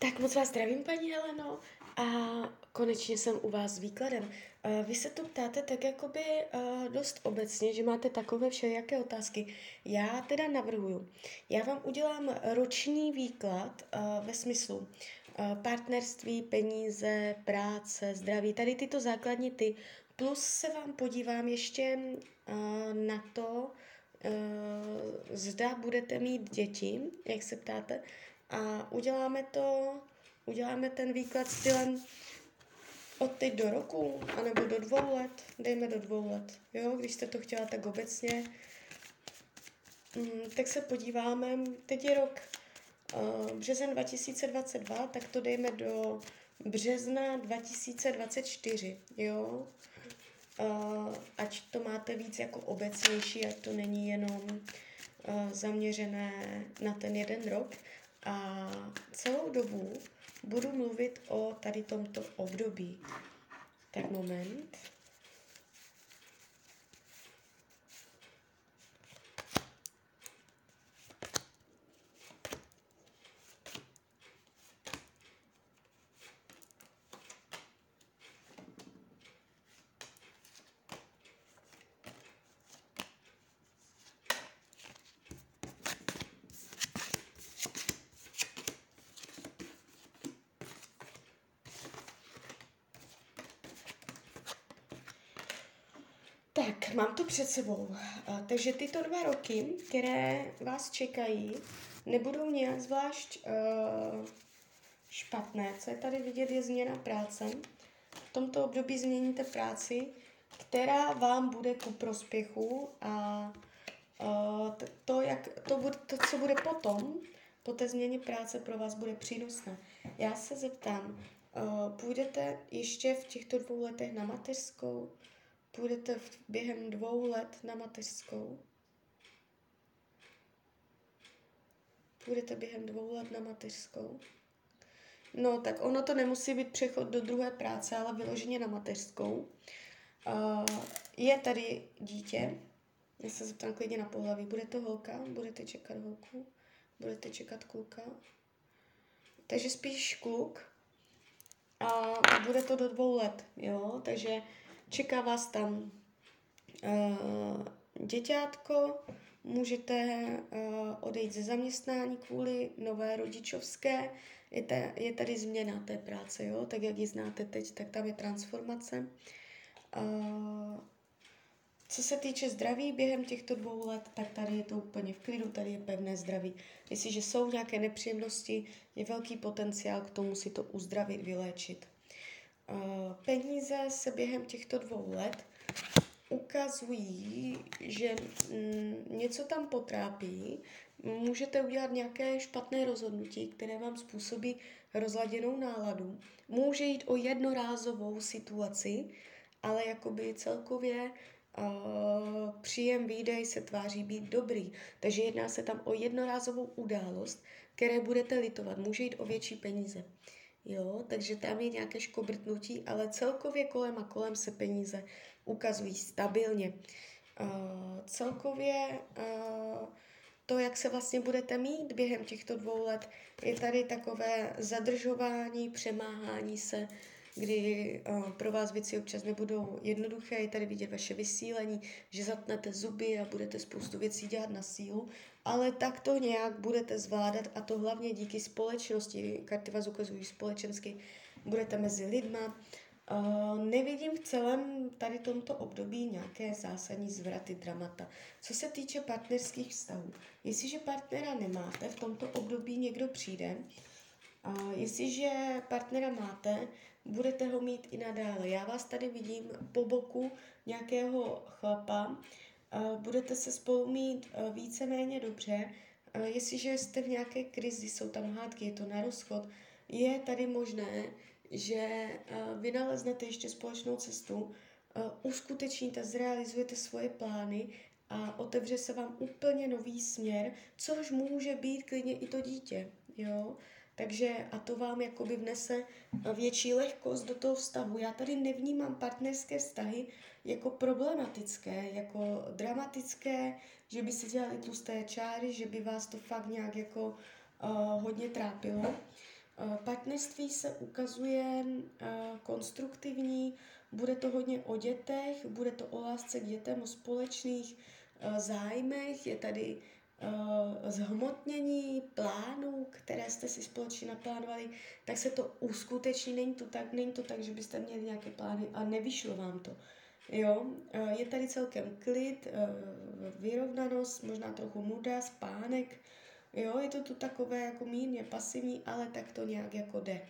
Tak moc vás zdravím, paní Heleno, a konečně jsem u vás s výkladem. Vy se tu ptáte tak jakoby uh, dost obecně, že máte takové všelijaké otázky. Já teda navrhuju, já vám udělám roční výklad uh, ve smyslu uh, partnerství, peníze, práce, zdraví, tady tyto základní ty, plus se vám podívám ještě na to, zda budete mít děti, jak se ptáte, a uděláme to, uděláme ten výklad stylem od teď do roku, anebo do dvou let, dejme do dvou let, jo, když jste to chtěla tak obecně, mm, tak se podíváme, teď je rok uh, březen 2022, tak to dejme do března 2024, jo, uh, ať to máte víc jako obecnější, ať to není jenom uh, zaměřené na ten jeden rok. A celou dobu budu mluvit o tady tomto období. Tak moment. Tak, mám to před sebou. Takže tyto dva roky, které vás čekají, nebudou nějak zvlášť uh, špatné. Co je tady vidět, je změna práce. V tomto období změníte práci, která vám bude ku prospěchu a uh, to, jak, to, bude, to, co bude potom, po té změně práce pro vás bude přínosné. Já se zeptám, uh, půjdete ještě v těchto dvou letech na mateřskou? Půjdete v, během dvou let na mateřskou. Půjdete během dvou let na mateřskou. No, tak ono to nemusí být přechod do druhé práce, ale vyloženě na mateřskou. Uh, je tady dítě, já se zeptám klidně na pohlaví. Bude to holka? Budete čekat holku? Budete čekat kluka? Takže spíš kluk. A bude to do dvou let, jo? Takže Čeká vás tam uh, děťátko, můžete uh, odejít ze zaměstnání kvůli nové rodičovské. Je, te, je tady změna té práce, jo? tak jak ji znáte teď, tak tam je transformace. Uh, co se týče zdraví během těchto dvou let, tak tady je to úplně v klidu, tady je pevné zdraví. Jestliže jsou nějaké nepříjemnosti, je velký potenciál k tomu si to uzdravit, vyléčit. Eh, peníze se během těchto dvou let ukazují, že mm, něco tam potrápí, můžete udělat nějaké špatné rozhodnutí, které vám způsobí rozladěnou náladu. Může jít o jednorázovou situaci, ale jakoby celkově uh, příjem výdej se tváří být dobrý. Takže jedná se tam o jednorázovou událost, které budete litovat. Může jít o větší peníze. Jo, takže tam je nějaké škobrtnutí, ale celkově kolem a kolem se peníze ukazují stabilně. Uh, celkově uh, to, jak se vlastně budete mít během těchto dvou let, je tady takové zadržování, přemáhání se, kdy uh, pro vás věci občas nebudou jednoduché, je tady vidět vaše vysílení, že zatnete zuby a budete spoustu věcí dělat na sílu, ale tak to nějak budete zvládat a to hlavně díky společnosti, karty vás ukazují společensky, budete mezi lidma. Uh, nevidím v celém tady tomto období nějaké zásadní zvraty, dramata. Co se týče partnerských vztahů, jestliže partnera nemáte, v tomto období někdo přijde, uh, jestliže partnera máte, budete ho mít i nadále. Já vás tady vidím po boku nějakého chlapa, budete se spolu mít víceméně dobře. Jestliže jste v nějaké krizi, jsou tam hádky, je to na rozchod, je tady možné, že vy naleznete ještě společnou cestu, uskutečníte, zrealizujete svoje plány a otevře se vám úplně nový směr, což může být klidně i to dítě. Jo? Takže a to vám jakoby vnese větší lehkost do toho vztahu. Já tady nevnímám partnerské vztahy jako problematické, jako dramatické, že by si dělali tlusté čáry, že by vás to fakt nějak jako uh, hodně trápilo. Partnerství se ukazuje konstruktivní, bude to hodně o dětech, bude to o lásce k dětem, o společných zájmech, je tady zhmotnění plánů, které jste si společně naplánovali, tak se to uskuteční. Není to tak, není to tak že byste měli nějaké plány a nevyšlo vám to. Jo, je tady celkem klid, vyrovnanost, možná trochu nuda, spánek, Jo, je to tu takové jako mírně pasivní, ale tak to nějak jako jde.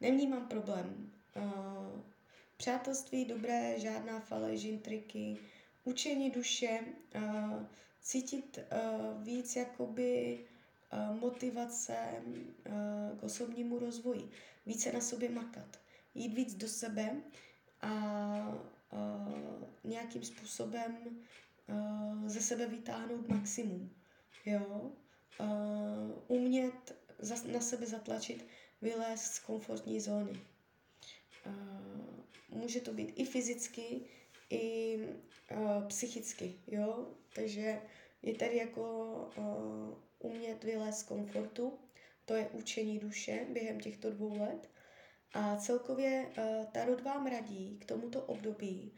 Nevnímám problém. Uh, přátelství dobré, žádná falež, intriky, učení duše, uh, cítit uh, víc jakoby uh, motivace uh, k osobnímu rozvoji, více na sobě makat, jít víc do sebe a uh, nějakým způsobem uh, ze sebe vytáhnout maximum. Jo? uh, umět na sebe zatlačit, vylézt z komfortní zóny. Uh, může to být i fyzicky, i uh, psychicky, jo? Takže je tady jako uh, umět vylézt z komfortu, to je učení duše během těchto dvou let. A celkově uh, Tarot vám radí k tomuto období,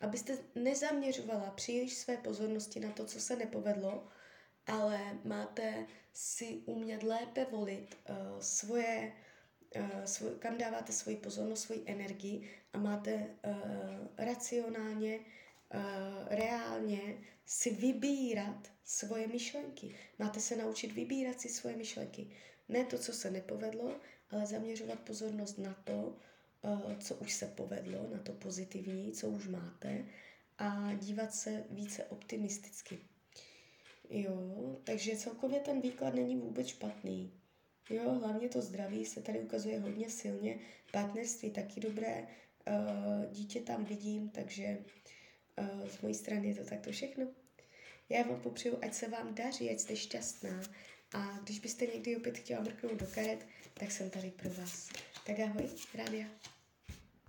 abyste nezaměřovala příliš své pozornosti na to, co se nepovedlo, ale máte si umět lépe volit uh, svoje, uh, svoj, kam dáváte svoji pozornost, svoji energii a máte uh, racionálně, uh, reálně si vybírat svoje myšlenky. Máte se naučit vybírat si svoje myšlenky. Ne to, co se nepovedlo, ale zaměřovat pozornost na to, uh, co už se povedlo, na to pozitivní, co už máte a dívat se více optimisticky. Jo, takže celkově ten výklad není vůbec špatný. Jo, hlavně to zdraví se tady ukazuje hodně silně, partnerství taky dobré, uh, dítě tam vidím, takže uh, z mojí strany je to takto všechno. Já vám popřeju, ať se vám daří, ať jste šťastná a když byste někdy opět chtěla mrknout do karet, tak jsem tady pro vás. Tak ahoj, rádia.